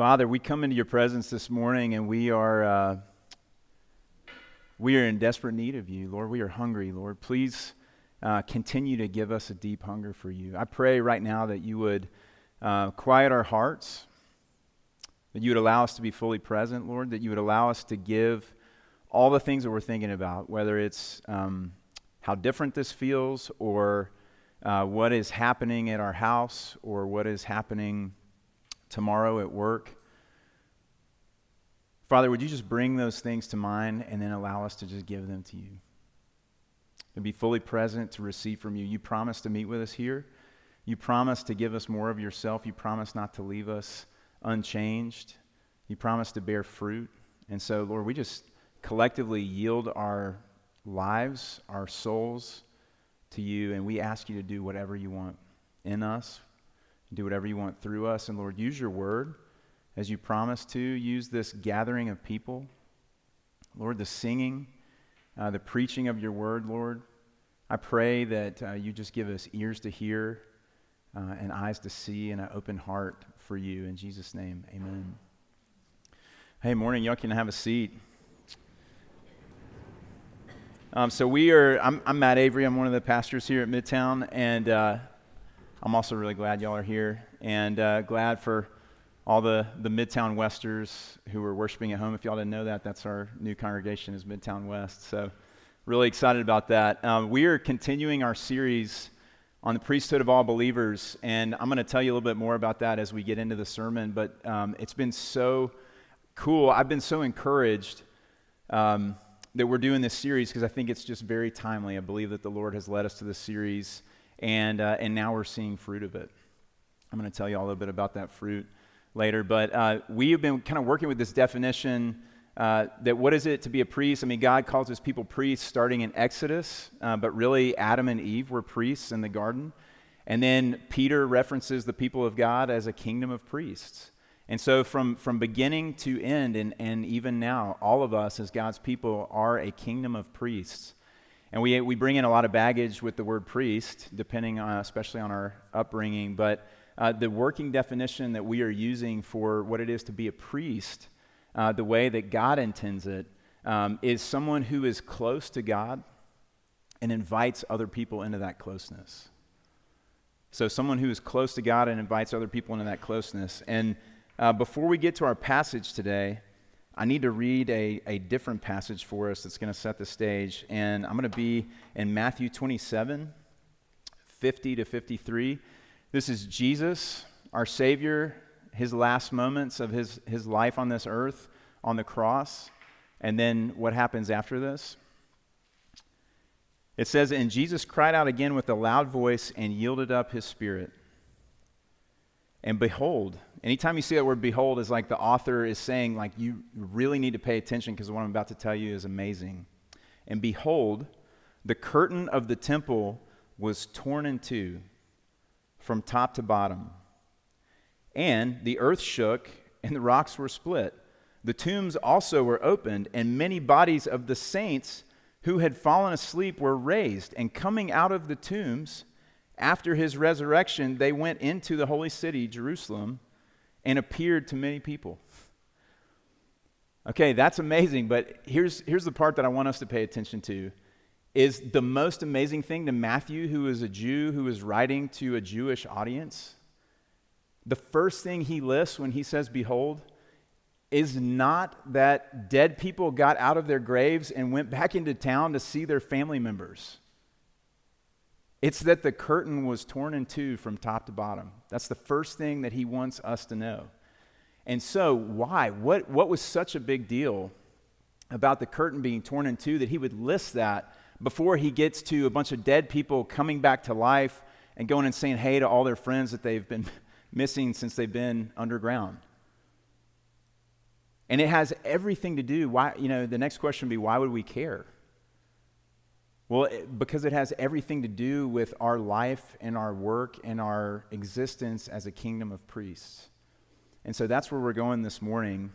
Father, we come into your presence this morning and we are, uh, we are in desperate need of you. Lord, we are hungry. Lord, please uh, continue to give us a deep hunger for you. I pray right now that you would uh, quiet our hearts, that you would allow us to be fully present, Lord, that you would allow us to give all the things that we're thinking about, whether it's um, how different this feels or uh, what is happening at our house or what is happening tomorrow at work. Father, would you just bring those things to mind and then allow us to just give them to you? To be fully present, to receive from you. You promise to meet with us here. You promise to give us more of yourself. You promise not to leave us unchanged. You promise to bear fruit. And so, Lord, we just collectively yield our lives, our souls to you, and we ask you to do whatever you want in us, do whatever you want through us. And Lord, use your word as you promised to. Use this gathering of people. Lord, the singing, uh, the preaching of your word, Lord. I pray that uh, you just give us ears to hear uh, and eyes to see and an open heart for you. In Jesus' name, amen. Hey, morning. Y'all can have a seat. Um, so we are, I'm, I'm, Matt Avery. I'm one of the pastors here at Midtown, and uh, I'm also really glad y'all are here and uh, glad for all the, the Midtown Westers who are worshiping at home. If y'all didn't know that, that's our new congregation is Midtown West. So really excited about that. Um, we are continuing our series on the priesthood of all believers, and I'm going to tell you a little bit more about that as we get into the sermon. But um, it's been so cool. I've been so encouraged. Um, that we're doing this series because I think it's just very timely. I believe that the Lord has led us to this series and, uh, and now we're seeing fruit of it. I'm going to tell you all a little bit about that fruit later, but uh, we have been kind of working with this definition uh, that what is it to be a priest? I mean, God calls his people priests starting in Exodus, uh, but really Adam and Eve were priests in the garden. And then Peter references the people of God as a kingdom of priests. And so, from, from beginning to end, and, and even now, all of us as God's people are a kingdom of priests. And we, we bring in a lot of baggage with the word priest, depending on, especially on our upbringing. But uh, the working definition that we are using for what it is to be a priest, uh, the way that God intends it, um, is someone who is close to God and invites other people into that closeness. So, someone who is close to God and invites other people into that closeness. And uh, before we get to our passage today, I need to read a, a different passage for us that's going to set the stage. And I'm going to be in Matthew 27, 50 to 53. This is Jesus, our Savior, his last moments of his, his life on this earth on the cross, and then what happens after this. It says, And Jesus cried out again with a loud voice and yielded up his spirit. And behold, anytime you see that word behold, is like the author is saying, like, you really need to pay attention because what I'm about to tell you is amazing. And behold, the curtain of the temple was torn in two from top to bottom. And the earth shook, and the rocks were split. The tombs also were opened, and many bodies of the saints who had fallen asleep were raised. And coming out of the tombs, after his resurrection, they went into the holy city, Jerusalem, and appeared to many people. Okay, that's amazing, but here's, here's the part that I want us to pay attention to. Is the most amazing thing to Matthew, who is a Jew who is writing to a Jewish audience, the first thing he lists when he says, Behold, is not that dead people got out of their graves and went back into town to see their family members. It's that the curtain was torn in two from top to bottom. That's the first thing that he wants us to know. And so, why? What, what was such a big deal about the curtain being torn in two that he would list that before he gets to a bunch of dead people coming back to life and going and saying hey to all their friends that they've been missing since they've been underground? And it has everything to do, why, you know, the next question would be why would we care? Well, because it has everything to do with our life and our work and our existence as a kingdom of priests. And so that's where we're going this morning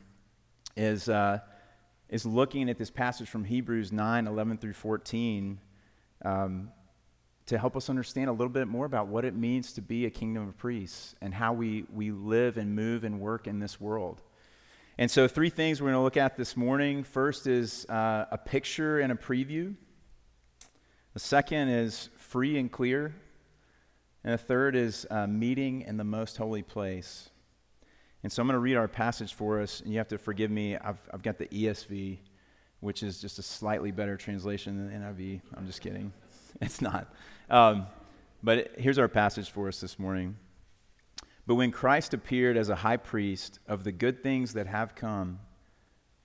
is, uh, is looking at this passage from Hebrews 9, 11 through 14. Um, to help us understand a little bit more about what it means to be a kingdom of priests and how we, we live and move and work in this world. And so, three things we're going to look at this morning. First is uh, a picture and a preview. The second is free and clear. And the third is uh, meeting in the most holy place. And so I'm going to read our passage for us, and you have to forgive me. I've, I've got the ESV, which is just a slightly better translation than NIV. I'm just kidding. It's not. Um, but here's our passage for us this morning. But when Christ appeared as a high priest of the good things that have come,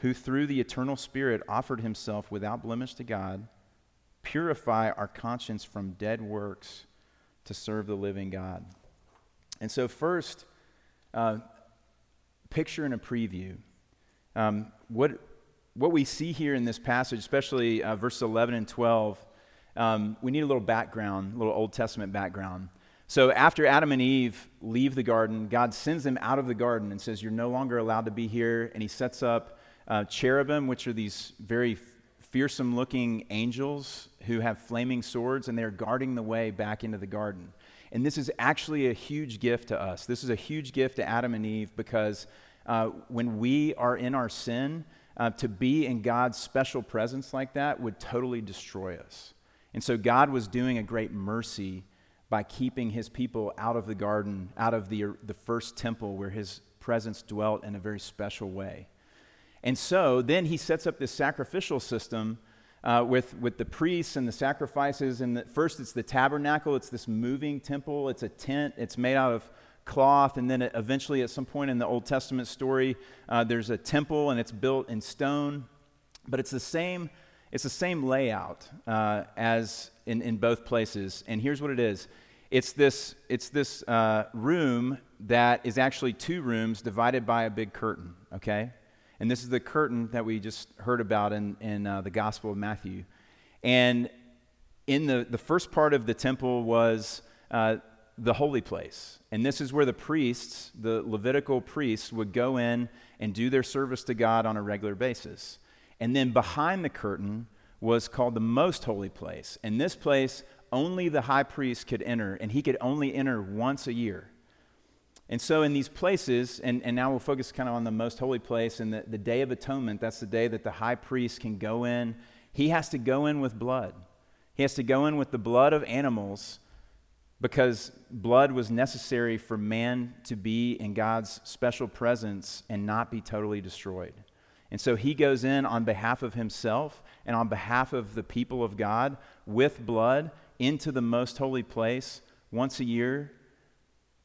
who through the eternal Spirit offered himself without blemish to God, purify our conscience from dead works to serve the living God? And so, first, uh, picture and a preview. Um, what, what we see here in this passage, especially uh, verses 11 and 12, um, we need a little background, a little Old Testament background. So after Adam and Eve leave the garden, God sends them out of the garden and says, You're no longer allowed to be here. And he sets up uh, cherubim, which are these very fearsome looking angels who have flaming swords, and they're guarding the way back into the garden. And this is actually a huge gift to us. This is a huge gift to Adam and Eve because uh, when we are in our sin, uh, to be in God's special presence like that would totally destroy us. And so God was doing a great mercy by keeping his people out of the garden, out of the, the first temple where his presence dwelt in a very special way. And so then he sets up this sacrificial system uh, with, with the priests and the sacrifices. And the, first, it's the tabernacle, it's this moving temple, it's a tent, it's made out of cloth. And then eventually, at some point in the Old Testament story, uh, there's a temple and it's built in stone. But it's the same, it's the same layout uh, as in, in both places. And here's what it is it's this, it's this uh, room that is actually two rooms divided by a big curtain, okay? And this is the curtain that we just heard about in, in uh, the Gospel of Matthew. And in the, the first part of the temple was uh, the holy place. And this is where the priests, the Levitical priests, would go in and do their service to God on a regular basis. And then behind the curtain was called the most holy place. And this place, only the high priest could enter, and he could only enter once a year. And so, in these places, and, and now we'll focus kind of on the most holy place and the, the Day of Atonement, that's the day that the high priest can go in. He has to go in with blood. He has to go in with the blood of animals because blood was necessary for man to be in God's special presence and not be totally destroyed. And so he goes in on behalf of himself and on behalf of the people of God with blood into the most holy place once a year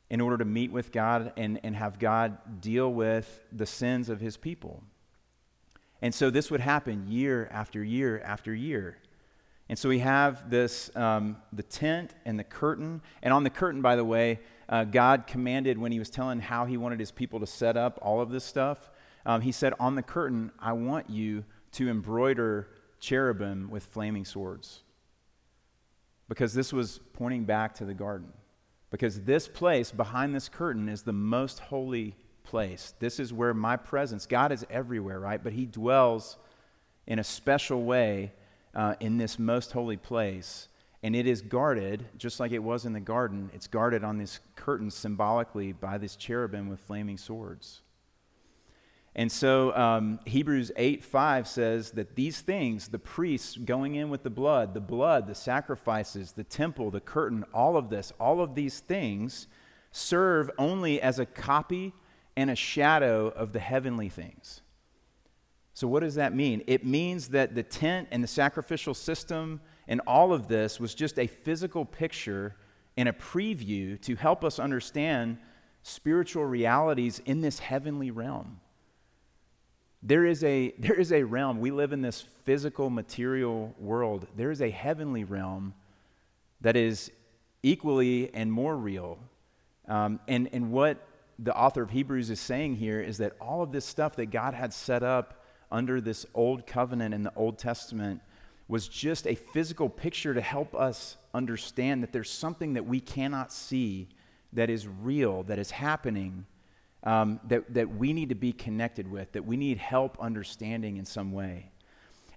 in order to meet with God and, and have God deal with the sins of his people. And so this would happen year after year after year. And so we have this um, the tent and the curtain. And on the curtain, by the way, uh, God commanded when he was telling how he wanted his people to set up all of this stuff, um, he said, On the curtain, I want you to embroider cherubim with flaming swords. Because this was pointing back to the garden. Because this place behind this curtain is the most holy place. This is where my presence, God is everywhere, right? But He dwells in a special way uh, in this most holy place. And it is guarded, just like it was in the garden, it's guarded on this curtain symbolically by this cherubim with flaming swords. And so um, Hebrews 8 5 says that these things, the priests going in with the blood, the blood, the sacrifices, the temple, the curtain, all of this, all of these things serve only as a copy and a shadow of the heavenly things. So, what does that mean? It means that the tent and the sacrificial system and all of this was just a physical picture and a preview to help us understand spiritual realities in this heavenly realm. There is, a, there is a realm. We live in this physical, material world. There is a heavenly realm that is equally and more real. Um, and, and what the author of Hebrews is saying here is that all of this stuff that God had set up under this old covenant in the Old Testament was just a physical picture to help us understand that there's something that we cannot see that is real, that is happening, um, that, that we need to be connected with, that we need help understanding in some way.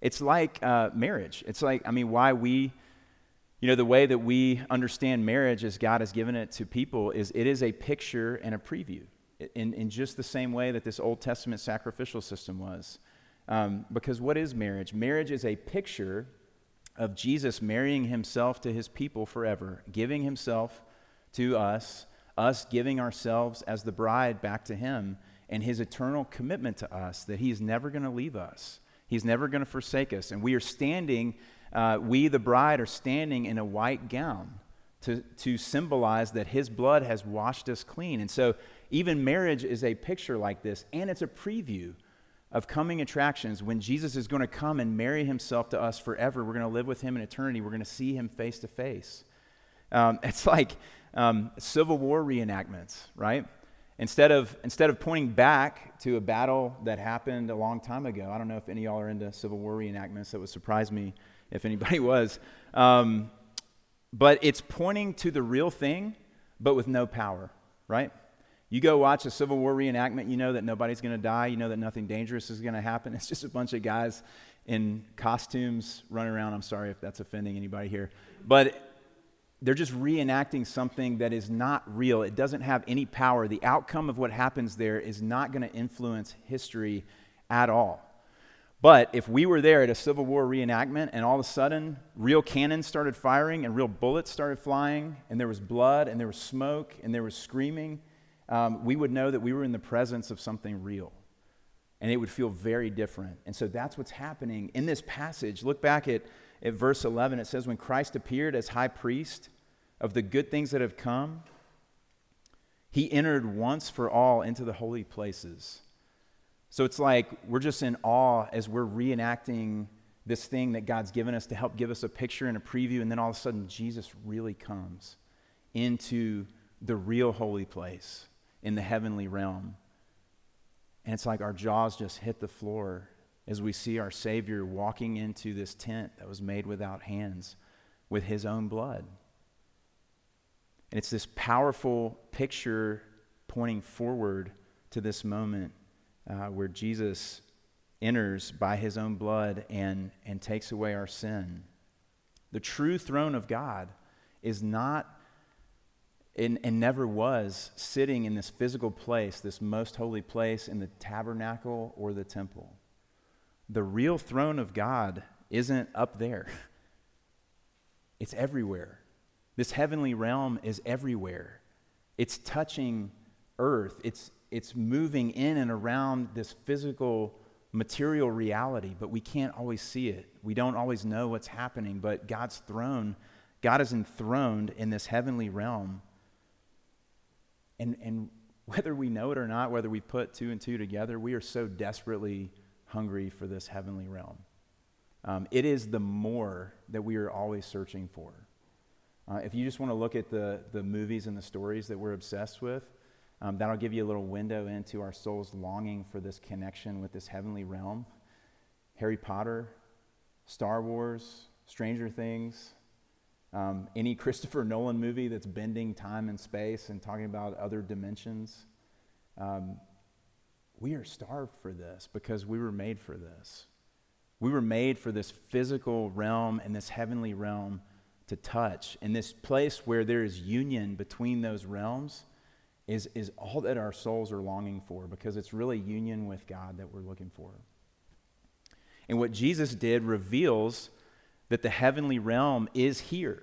It's like uh, marriage. It's like, I mean, why we, you know, the way that we understand marriage as God has given it to people is it is a picture and a preview in, in just the same way that this Old Testament sacrificial system was. Um, because what is marriage? Marriage is a picture of Jesus marrying himself to his people forever, giving himself to us, us giving ourselves as the bride back to him, and his eternal commitment to us that he's never going to leave us. He's never going to forsake us. And we are standing, uh, we, the bride, are standing in a white gown to, to symbolize that his blood has washed us clean. And so, even marriage is a picture like this, and it's a preview of coming attractions when Jesus is going to come and marry himself to us forever. We're going to live with him in eternity. We're going to see him face to face. Um, it's like um, Civil War reenactments, right? Instead of, instead of pointing back to a battle that happened a long time ago, I don't know if any of y'all are into Civil War reenactments. That would surprise me if anybody was. Um, but it's pointing to the real thing, but with no power, right? You go watch a Civil War reenactment, you know that nobody's going to die, you know that nothing dangerous is going to happen. It's just a bunch of guys in costumes running around. I'm sorry if that's offending anybody here. But they're just reenacting something that is not real. It doesn't have any power. The outcome of what happens there is not going to influence history at all. But if we were there at a Civil War reenactment and all of a sudden real cannons started firing and real bullets started flying and there was blood and there was smoke and there was screaming, um, we would know that we were in the presence of something real. And it would feel very different. And so that's what's happening in this passage. Look back at, at verse 11. It says, When Christ appeared as high priest of the good things that have come, he entered once for all into the holy places. So it's like we're just in awe as we're reenacting this thing that God's given us to help give us a picture and a preview, and then all of a sudden Jesus really comes into the real holy place in the heavenly realm. And it's like our jaws just hit the floor as we see our Savior walking into this tent that was made without hands with his own blood. And it's this powerful picture pointing forward to this moment uh, where Jesus enters by his own blood and, and takes away our sin. The true throne of God is not and, and never was sitting in this physical place, this most holy place in the tabernacle or the temple. The real throne of God isn't up there, it's everywhere. This heavenly realm is everywhere. It's touching earth, it's, it's moving in and around this physical material reality, but we can't always see it. We don't always know what's happening, but God's throne, God is enthroned in this heavenly realm. And, and whether we know it or not, whether we put two and two together, we are so desperately hungry for this heavenly realm. Um, it is the more that we are always searching for. Uh, if you just want to look at the, the movies and the stories that we're obsessed with, um, that'll give you a little window into our soul's longing for this connection with this heavenly realm. Harry Potter, Star Wars, Stranger Things, um, any Christopher Nolan movie that's bending time and space and talking about other dimensions, um, we are starved for this because we were made for this. We were made for this physical realm and this heavenly realm to touch. And this place where there is union between those realms is, is all that our souls are longing for because it's really union with God that we're looking for. And what Jesus did reveals that the heavenly realm is here.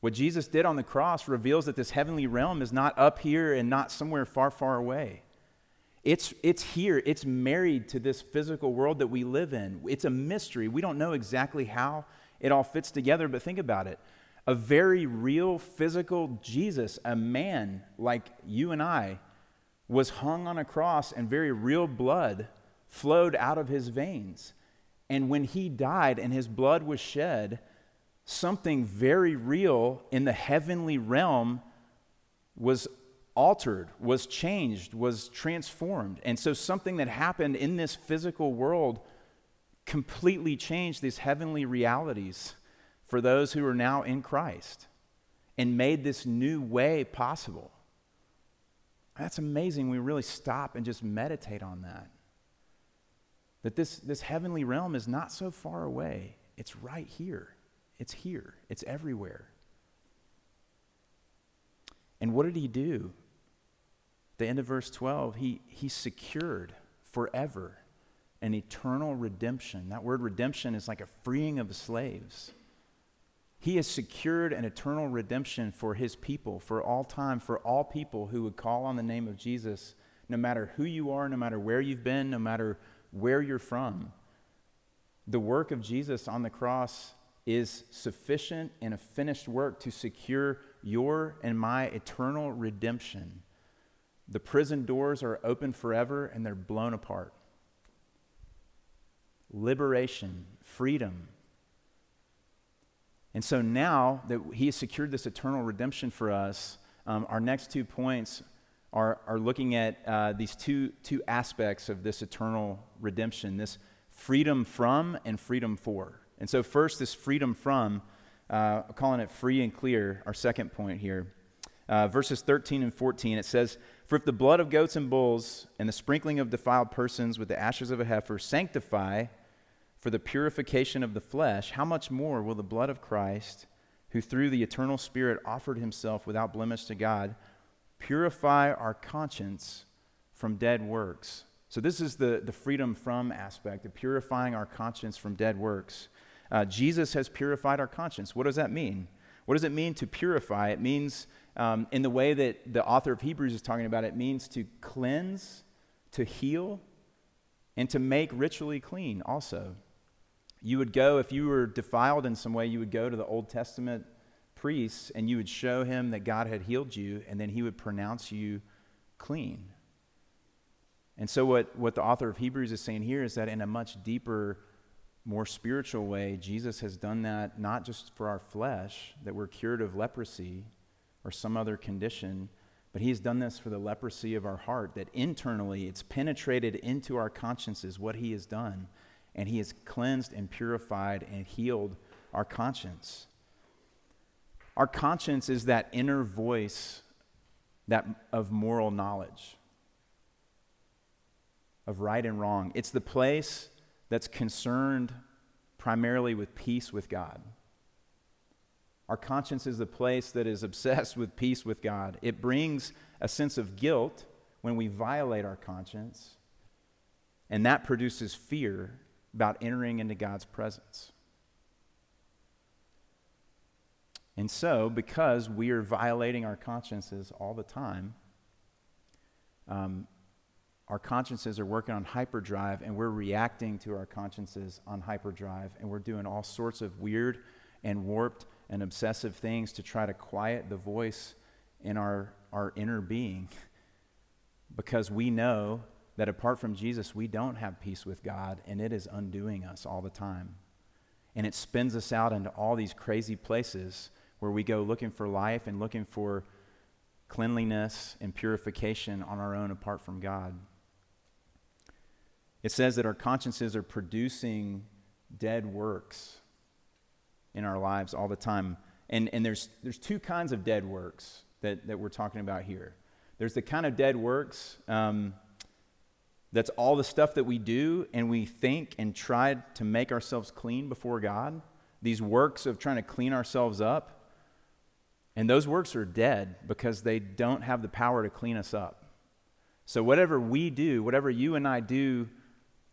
What Jesus did on the cross reveals that this heavenly realm is not up here and not somewhere far, far away. It's, it's here. It's married to this physical world that we live in. It's a mystery. We don't know exactly how it all fits together, but think about it. A very real physical Jesus, a man like you and I, was hung on a cross and very real blood flowed out of his veins. And when he died and his blood was shed, something very real in the heavenly realm was altered, was changed, was transformed. And so something that happened in this physical world completely changed these heavenly realities for those who are now in Christ and made this new way possible. That's amazing. We really stop and just meditate on that. That this, this heavenly realm is not so far away, it's right here. It's here, it's everywhere. And what did he do? The end of verse 12, he, he secured forever an eternal redemption. That word redemption is like a freeing of slaves. He has secured an eternal redemption for his people, for all time, for all people who would call on the name of Jesus, no matter who you are, no matter where you've been, no matter where you're from. The work of Jesus on the cross is sufficient and a finished work to secure your and my eternal redemption. The prison doors are open forever and they're blown apart. Liberation, freedom. And so now that he has secured this eternal redemption for us, um, our next two points are, are looking at uh, these two, two aspects of this eternal redemption this freedom from and freedom for. And so, first, this freedom from, uh, calling it free and clear, our second point here. Uh, verses 13 and 14, it says, For if the blood of goats and bulls and the sprinkling of defiled persons with the ashes of a heifer sanctify for the purification of the flesh, how much more will the blood of Christ, who through the eternal Spirit offered himself without blemish to God, purify our conscience from dead works? So, this is the, the freedom from aspect of purifying our conscience from dead works. Uh, Jesus has purified our conscience. What does that mean? What does it mean to purify? It means, um, in the way that the author of Hebrews is talking about, it means to cleanse, to heal, and to make ritually clean also. You would go, if you were defiled in some way, you would go to the Old Testament priests and you would show him that God had healed you, and then he would pronounce you clean. And so, what, what the author of Hebrews is saying here is that in a much deeper more spiritual way, Jesus has done that not just for our flesh, that we're cured of leprosy or some other condition, but He's done this for the leprosy of our heart, that internally it's penetrated into our consciences what He has done, and He has cleansed and purified and healed our conscience. Our conscience is that inner voice that, of moral knowledge, of right and wrong. It's the place that's concerned primarily with peace with God. Our conscience is the place that is obsessed with peace with God. It brings a sense of guilt when we violate our conscience, and that produces fear about entering into God's presence. And so, because we are violating our consciences all the time, um, our consciences are working on hyperdrive and we're reacting to our consciences on hyperdrive and we're doing all sorts of weird and warped and obsessive things to try to quiet the voice in our, our inner being because we know that apart from Jesus, we don't have peace with God and it is undoing us all the time. And it spins us out into all these crazy places where we go looking for life and looking for cleanliness and purification on our own apart from God. It says that our consciences are producing dead works in our lives all the time. And, and there's, there's two kinds of dead works that, that we're talking about here. There's the kind of dead works um, that's all the stuff that we do and we think and try to make ourselves clean before God. These works of trying to clean ourselves up. And those works are dead because they don't have the power to clean us up. So, whatever we do, whatever you and I do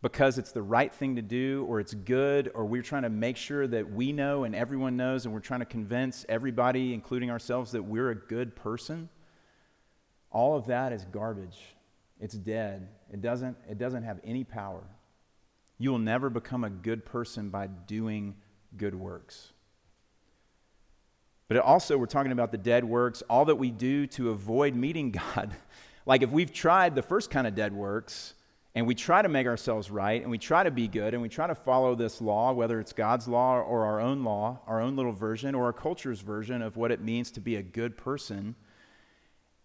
because it's the right thing to do or it's good or we're trying to make sure that we know and everyone knows and we're trying to convince everybody, including ourselves, that we're a good person, all of that is garbage. It's dead. It doesn't, it doesn't have any power. You will never become a good person by doing good works. But also, we're talking about the dead works, all that we do to avoid meeting God. like if we've tried the first kind of dead works, and we try to make ourselves right and we try to be good and we try to follow this law, whether it's God's law or our own law, our own little version or our culture's version of what it means to be a good person.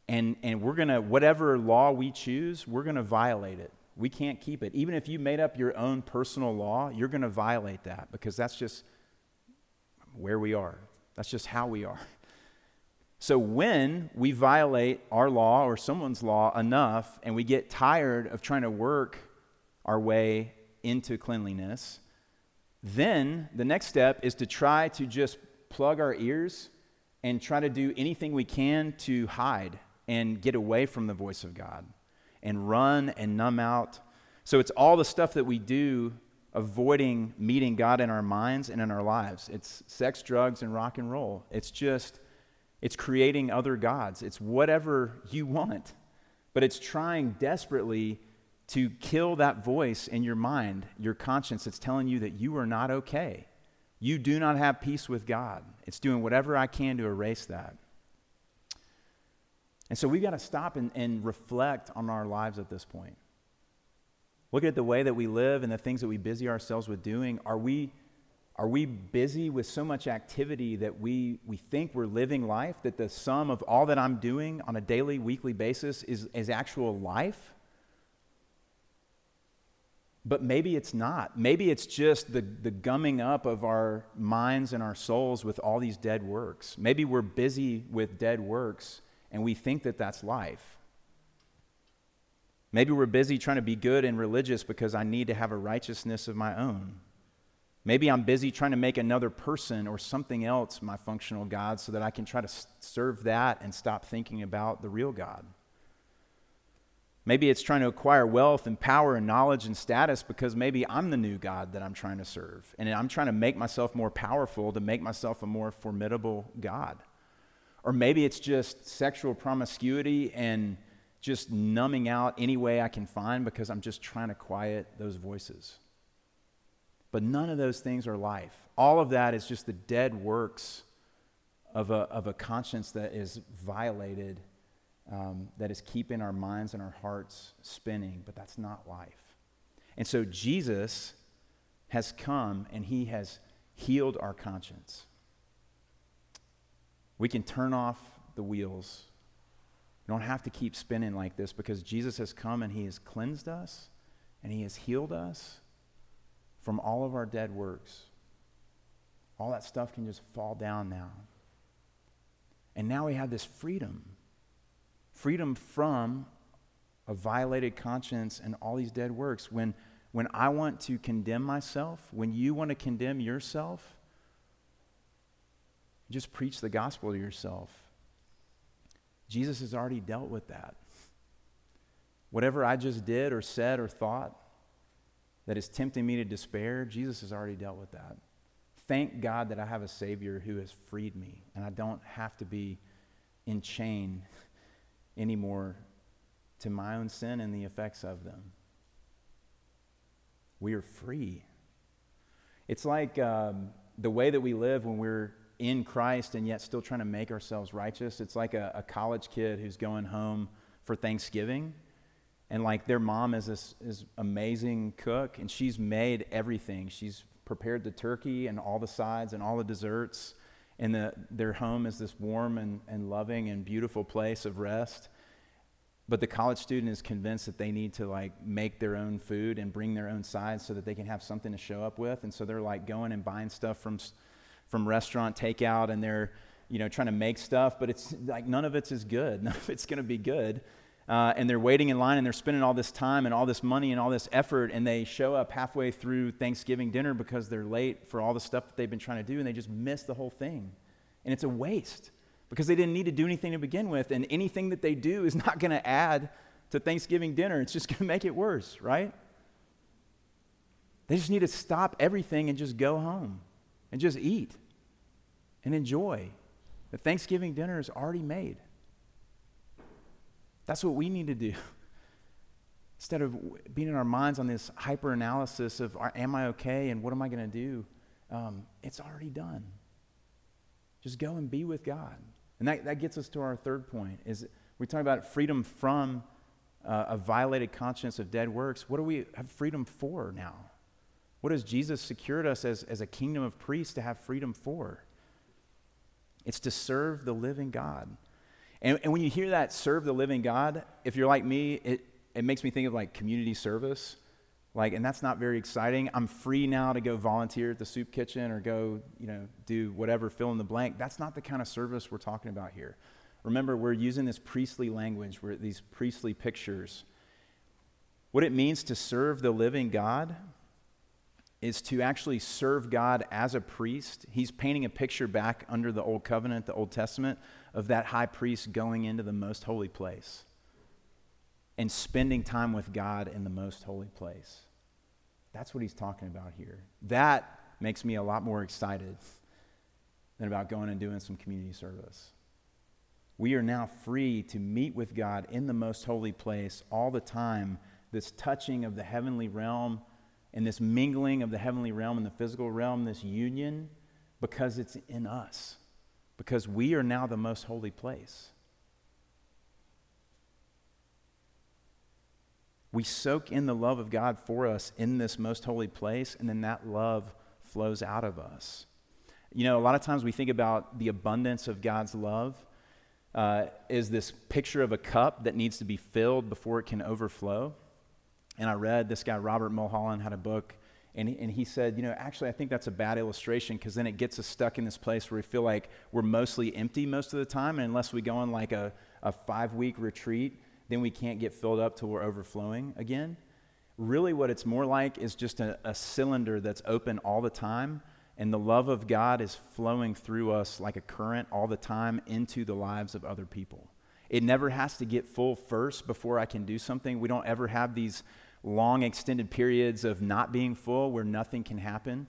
And, and we're going to, whatever law we choose, we're going to violate it. We can't keep it. Even if you made up your own personal law, you're going to violate that because that's just where we are. That's just how we are. So when we violate our law or someone's law enough and we get tired of trying to work our way into cleanliness, then the next step is to try to just plug our ears and try to do anything we can to hide and get away from the voice of God and run and numb out. So it's all the stuff that we do avoiding meeting God in our minds and in our lives. It's sex, drugs, and rock and roll. It's just, it's creating other gods. It's whatever you want. But it's trying desperately to kill that voice in your mind, your conscience that's telling you that you are not okay. You do not have peace with God. It's doing whatever I can to erase that. And so we've got to stop and, and reflect on our lives at this point. Look at the way that we live and the things that we busy ourselves with doing. Are we, are we busy with so much activity that we, we think we're living life, that the sum of all that I'm doing on a daily, weekly basis is, is actual life? But maybe it's not. Maybe it's just the, the gumming up of our minds and our souls with all these dead works. Maybe we're busy with dead works and we think that that's life. Maybe we're busy trying to be good and religious because I need to have a righteousness of my own. Maybe I'm busy trying to make another person or something else my functional God so that I can try to serve that and stop thinking about the real God. Maybe it's trying to acquire wealth and power and knowledge and status because maybe I'm the new God that I'm trying to serve. And I'm trying to make myself more powerful to make myself a more formidable God. Or maybe it's just sexual promiscuity and just numbing out any way I can find because I'm just trying to quiet those voices. But none of those things are life. All of that is just the dead works of a, of a conscience that is violated, um, that is keeping our minds and our hearts spinning, but that's not life. And so Jesus has come and he has healed our conscience. We can turn off the wheels. We don't have to keep spinning like this because Jesus has come and he has cleansed us and he has healed us from all of our dead works. All that stuff can just fall down now. And now we have this freedom freedom from a violated conscience and all these dead works. When, when I want to condemn myself, when you want to condemn yourself, just preach the gospel to yourself. Jesus has already dealt with that. Whatever I just did or said or thought that is tempting me to despair, Jesus has already dealt with that. Thank God that I have a Savior who has freed me and I don't have to be in chain anymore to my own sin and the effects of them. We are free. It's like um, the way that we live when we're in Christ and yet still trying to make ourselves righteous. It's like a, a college kid who's going home for Thanksgiving and like their mom is this is amazing cook and she's made everything. She's prepared the turkey and all the sides and all the desserts. And the, their home is this warm and, and loving and beautiful place of rest. But the college student is convinced that they need to like make their own food and bring their own sides so that they can have something to show up with. And so they're like going and buying stuff from from restaurant takeout and they're you know trying to make stuff. But it's like none of it's as good. None of it's going to be good uh, and they're waiting in line and they're spending all this time and all this money and all this effort and they show up halfway through thanksgiving dinner because they're late for all the stuff that they've been trying to do and they just miss the whole thing and it's a waste because they didn't need to do anything to begin with and anything that they do is not going to add to thanksgiving dinner it's just going to make it worse right they just need to stop everything and just go home and just eat and enjoy. The Thanksgiving dinner is already made. That's what we need to do. Instead of being in our minds on this hyper analysis of, am I okay and what am I going to do? Um, it's already done. Just go and be with God. And that, that gets us to our third point is we talk about freedom from uh, a violated conscience of dead works, what do we have freedom for now? What has Jesus secured us as, as a kingdom of priests to have freedom for? It's to serve the living God. And, and when you hear that, serve the living God, if you're like me, it, it makes me think of like community service. Like, and that's not very exciting. I'm free now to go volunteer at the soup kitchen or go, you know, do whatever, fill in the blank. That's not the kind of service we're talking about here. Remember, we're using this priestly language, we're, these priestly pictures. What it means to serve the living God is to actually serve God as a priest. He's painting a picture back under the Old Covenant, the Old Testament, of that high priest going into the most holy place and spending time with God in the most holy place. That's what he's talking about here. That makes me a lot more excited than about going and doing some community service. We are now free to meet with God in the most holy place all the time. This touching of the heavenly realm and this mingling of the heavenly realm and the physical realm, this union, because it's in us, because we are now the most holy place. We soak in the love of God for us in this most holy place, and then that love flows out of us. You know, a lot of times we think about the abundance of God's love uh, is this picture of a cup that needs to be filled before it can overflow. And I read this guy, Robert Mulholland, had a book, and he, and he said, You know, actually, I think that's a bad illustration because then it gets us stuck in this place where we feel like we're mostly empty most of the time. And unless we go on like a, a five week retreat, then we can't get filled up till we're overflowing again. Really, what it's more like is just a, a cylinder that's open all the time, and the love of God is flowing through us like a current all the time into the lives of other people. It never has to get full first before I can do something. We don't ever have these long extended periods of not being full where nothing can happen.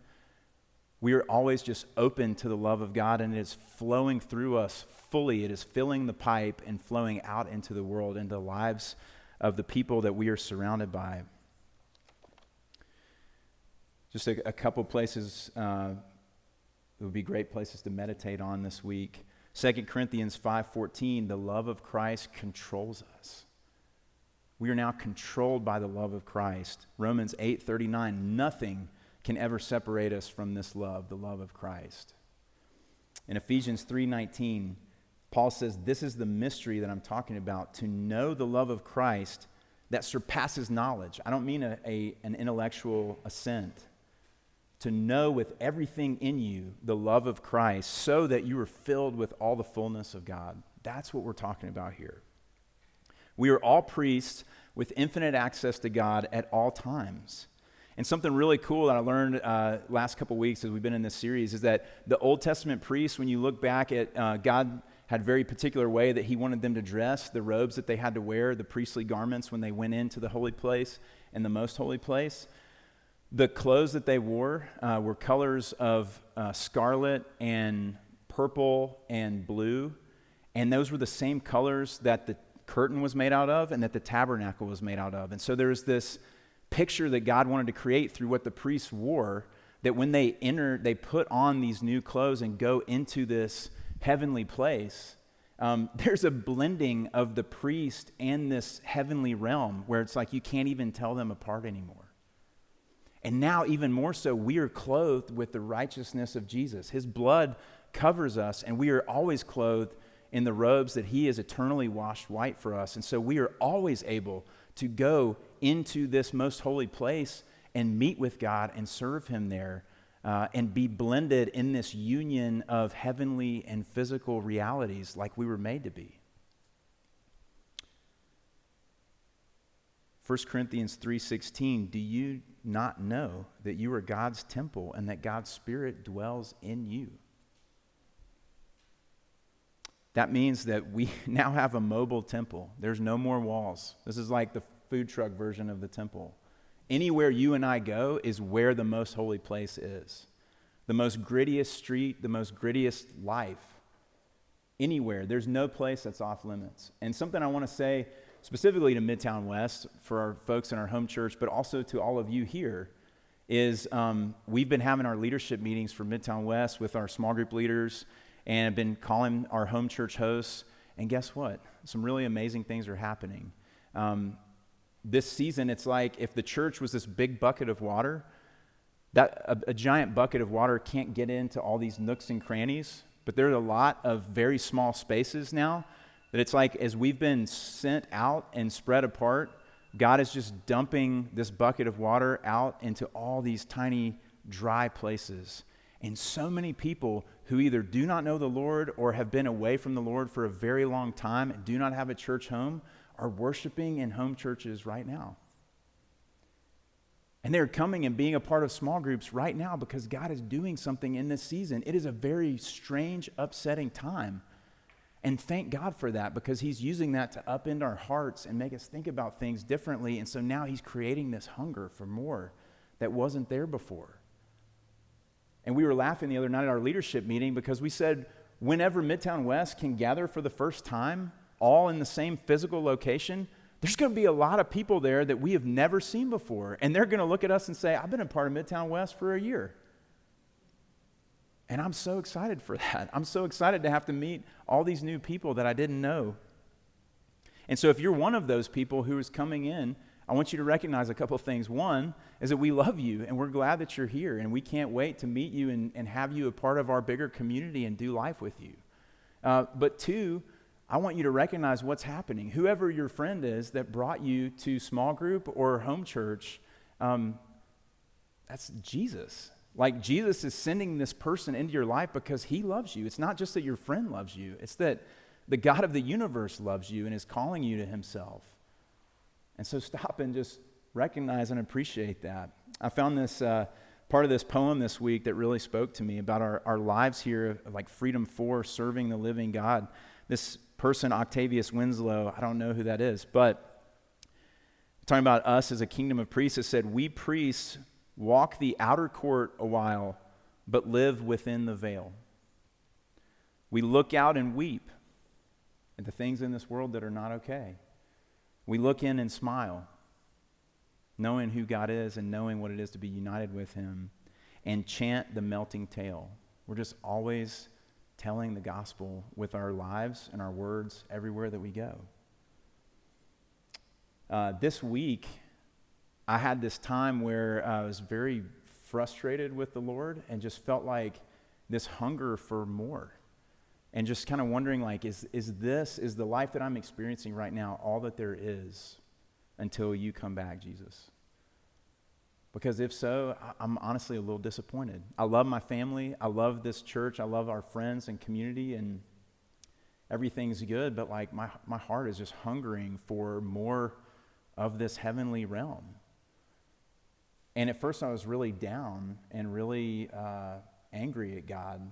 We are always just open to the love of God, and it is flowing through us fully. It is filling the pipe and flowing out into the world, into the lives of the people that we are surrounded by. Just a, a couple places uh, it would be great places to meditate on this week. 2 Corinthians 5:14, the love of Christ controls us. We are now controlled by the love of Christ. Romans 8:39, nothing can ever separate us from this love, the love of Christ. In Ephesians 3:19, Paul says, This is the mystery that I'm talking about to know the love of Christ that surpasses knowledge. I don't mean a, a, an intellectual assent. To know with everything in you the love of Christ so that you are filled with all the fullness of God. That's what we're talking about here. We are all priests with infinite access to God at all times. And something really cool that I learned uh, last couple weeks as we've been in this series is that the Old Testament priests, when you look back at uh, God had a very particular way that he wanted them to dress, the robes that they had to wear, the priestly garments when they went into the holy place and the most holy place. The clothes that they wore uh, were colors of uh, scarlet and purple and blue, and those were the same colors that the curtain was made out of and that the tabernacle was made out of. And so there's this picture that God wanted to create through what the priests wore that when they enter, they put on these new clothes and go into this heavenly place, um, there's a blending of the priest and this heavenly realm where it's like you can't even tell them apart anymore. And now, even more so, we are clothed with the righteousness of Jesus. His blood covers us, and we are always clothed in the robes that He has eternally washed white for us. And so we are always able to go into this most holy place and meet with God and serve Him there uh, and be blended in this union of heavenly and physical realities like we were made to be. 1 Corinthians 3:16 Do you not know that you are God's temple and that God's spirit dwells in you? That means that we now have a mobile temple. There's no more walls. This is like the food truck version of the temple. Anywhere you and I go is where the most holy place is. The most grittiest street, the most grittiest life. Anywhere. There's no place that's off limits. And something I want to say specifically to Midtown West for our folks in our home church, but also to all of you here, is um, we've been having our leadership meetings for Midtown West with our small group leaders and have been calling our home church hosts. And guess what? Some really amazing things are happening. Um, this season, it's like if the church was this big bucket of water, that a, a giant bucket of water can't get into all these nooks and crannies, but there are a lot of very small spaces now that it's like as we've been sent out and spread apart, God is just dumping this bucket of water out into all these tiny dry places. And so many people who either do not know the Lord or have been away from the Lord for a very long time and do not have a church home are worshiping in home churches right now. And they're coming and being a part of small groups right now because God is doing something in this season. It is a very strange, upsetting time. And thank God for that because He's using that to upend our hearts and make us think about things differently. And so now He's creating this hunger for more that wasn't there before. And we were laughing the other night at our leadership meeting because we said, whenever Midtown West can gather for the first time, all in the same physical location, there's going to be a lot of people there that we have never seen before. And they're going to look at us and say, I've been a part of Midtown West for a year. And I'm so excited for that. I'm so excited to have to meet all these new people that I didn't know. And so, if you're one of those people who is coming in, I want you to recognize a couple of things. One is that we love you and we're glad that you're here, and we can't wait to meet you and, and have you a part of our bigger community and do life with you. Uh, but two, I want you to recognize what's happening. Whoever your friend is that brought you to small group or home church, um, that's Jesus. Like Jesus is sending this person into your life because he loves you. It's not just that your friend loves you, it's that the God of the universe loves you and is calling you to himself. And so stop and just recognize and appreciate that. I found this uh, part of this poem this week that really spoke to me about our, our lives here, like freedom for serving the living God. This person, Octavius Winslow, I don't know who that is, but talking about us as a kingdom of priests, it said, We priests walk the outer court a while, but live within the veil. We look out and weep at the things in this world that are not okay. We look in and smile, knowing who God is and knowing what it is to be united with Him, and chant the melting tale. We're just always telling the gospel with our lives and our words everywhere that we go. Uh, this week, I had this time where I was very frustrated with the Lord and just felt like this hunger for more. And just kind of wondering, like, is, is this, is the life that I'm experiencing right now all that there is until you come back, Jesus? Because if so, I'm honestly a little disappointed. I love my family. I love this church. I love our friends and community, and everything's good. But like my, my heart is just hungering for more of this heavenly realm. And at first, I was really down and really uh, angry at God.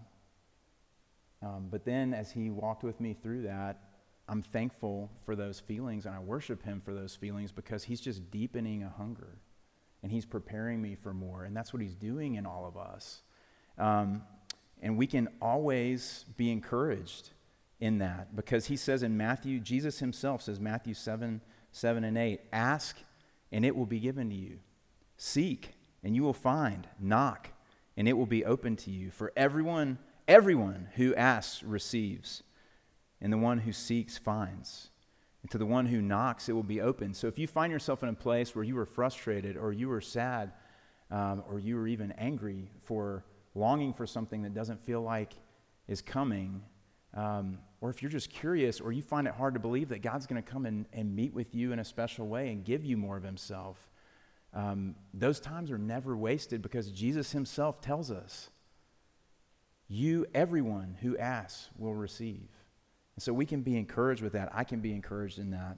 Um, but then, as He walked with me through that, I'm thankful for those feelings and I worship Him for those feelings because He's just deepening a hunger and He's preparing me for more. And that's what He's doing in all of us. Um, and we can always be encouraged in that because He says in Matthew, Jesus Himself says, Matthew 7 7 and 8, ask and it will be given to you. Seek, and you will find. Knock, and it will be open to you. For everyone, everyone who asks receives, and the one who seeks finds. And to the one who knocks, it will be open. So if you find yourself in a place where you were frustrated, or you were sad, um, or you were even angry for longing for something that doesn't feel like is coming, um, or if you're just curious, or you find it hard to believe that God's going to come and, and meet with you in a special way and give you more of Himself, um, those times are never wasted because Jesus himself tells us, You, everyone who asks, will receive. And so we can be encouraged with that. I can be encouraged in that.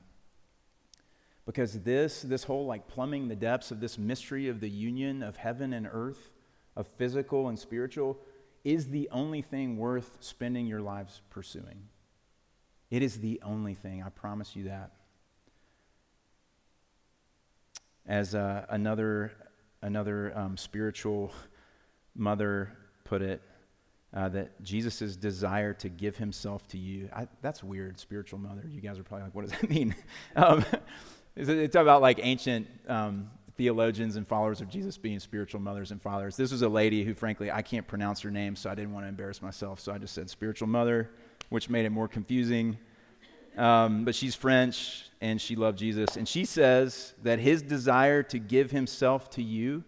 Because this, this whole like plumbing the depths of this mystery of the union of heaven and earth, of physical and spiritual, is the only thing worth spending your lives pursuing. It is the only thing. I promise you that as uh, another, another um, spiritual mother put it, uh, that Jesus' desire to give himself to you. I, that's weird, spiritual mother. You guys are probably like, what does that mean? um, it's about like ancient um, theologians and followers of Jesus being spiritual mothers and fathers. This was a lady who, frankly, I can't pronounce her name, so I didn't want to embarrass myself. So I just said spiritual mother, which made it more confusing. Um, but she's French and she loved Jesus. And she says that his desire to give himself to you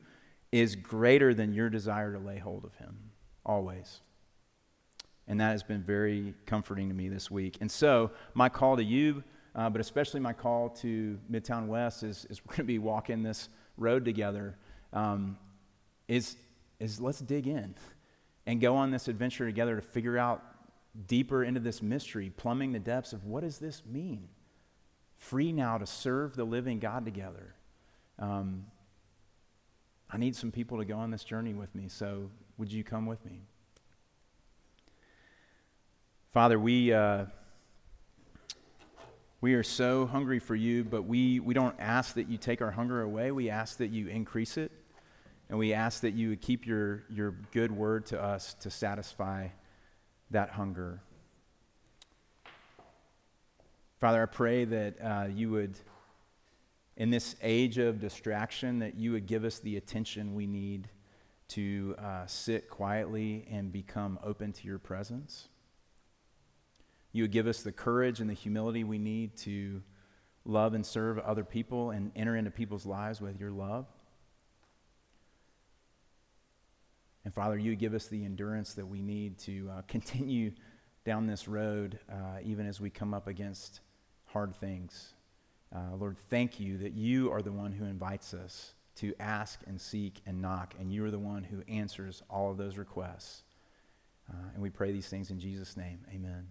is greater than your desire to lay hold of him, always. And that has been very comforting to me this week. And so, my call to you, uh, but especially my call to Midtown West, is, is we're going to be walking this road together, um, is, is let's dig in and go on this adventure together to figure out deeper into this mystery, plumbing the depths of what does this mean? Free now to serve the living God together. Um, I need some people to go on this journey with me, so would you come with me? Father, we, uh, we are so hungry for you, but we, we don't ask that you take our hunger away. We ask that you increase it. And we ask that you would keep your, your good word to us to satisfy that hunger. Father, I pray that uh, you would, in this age of distraction, that you would give us the attention we need to uh, sit quietly and become open to your presence. You would give us the courage and the humility we need to love and serve other people and enter into people's lives with your love. And Father, you give us the endurance that we need to uh, continue down this road, uh, even as we come up against hard things. Uh, Lord, thank you that you are the one who invites us to ask and seek and knock, and you are the one who answers all of those requests. Uh, and we pray these things in Jesus' name. Amen.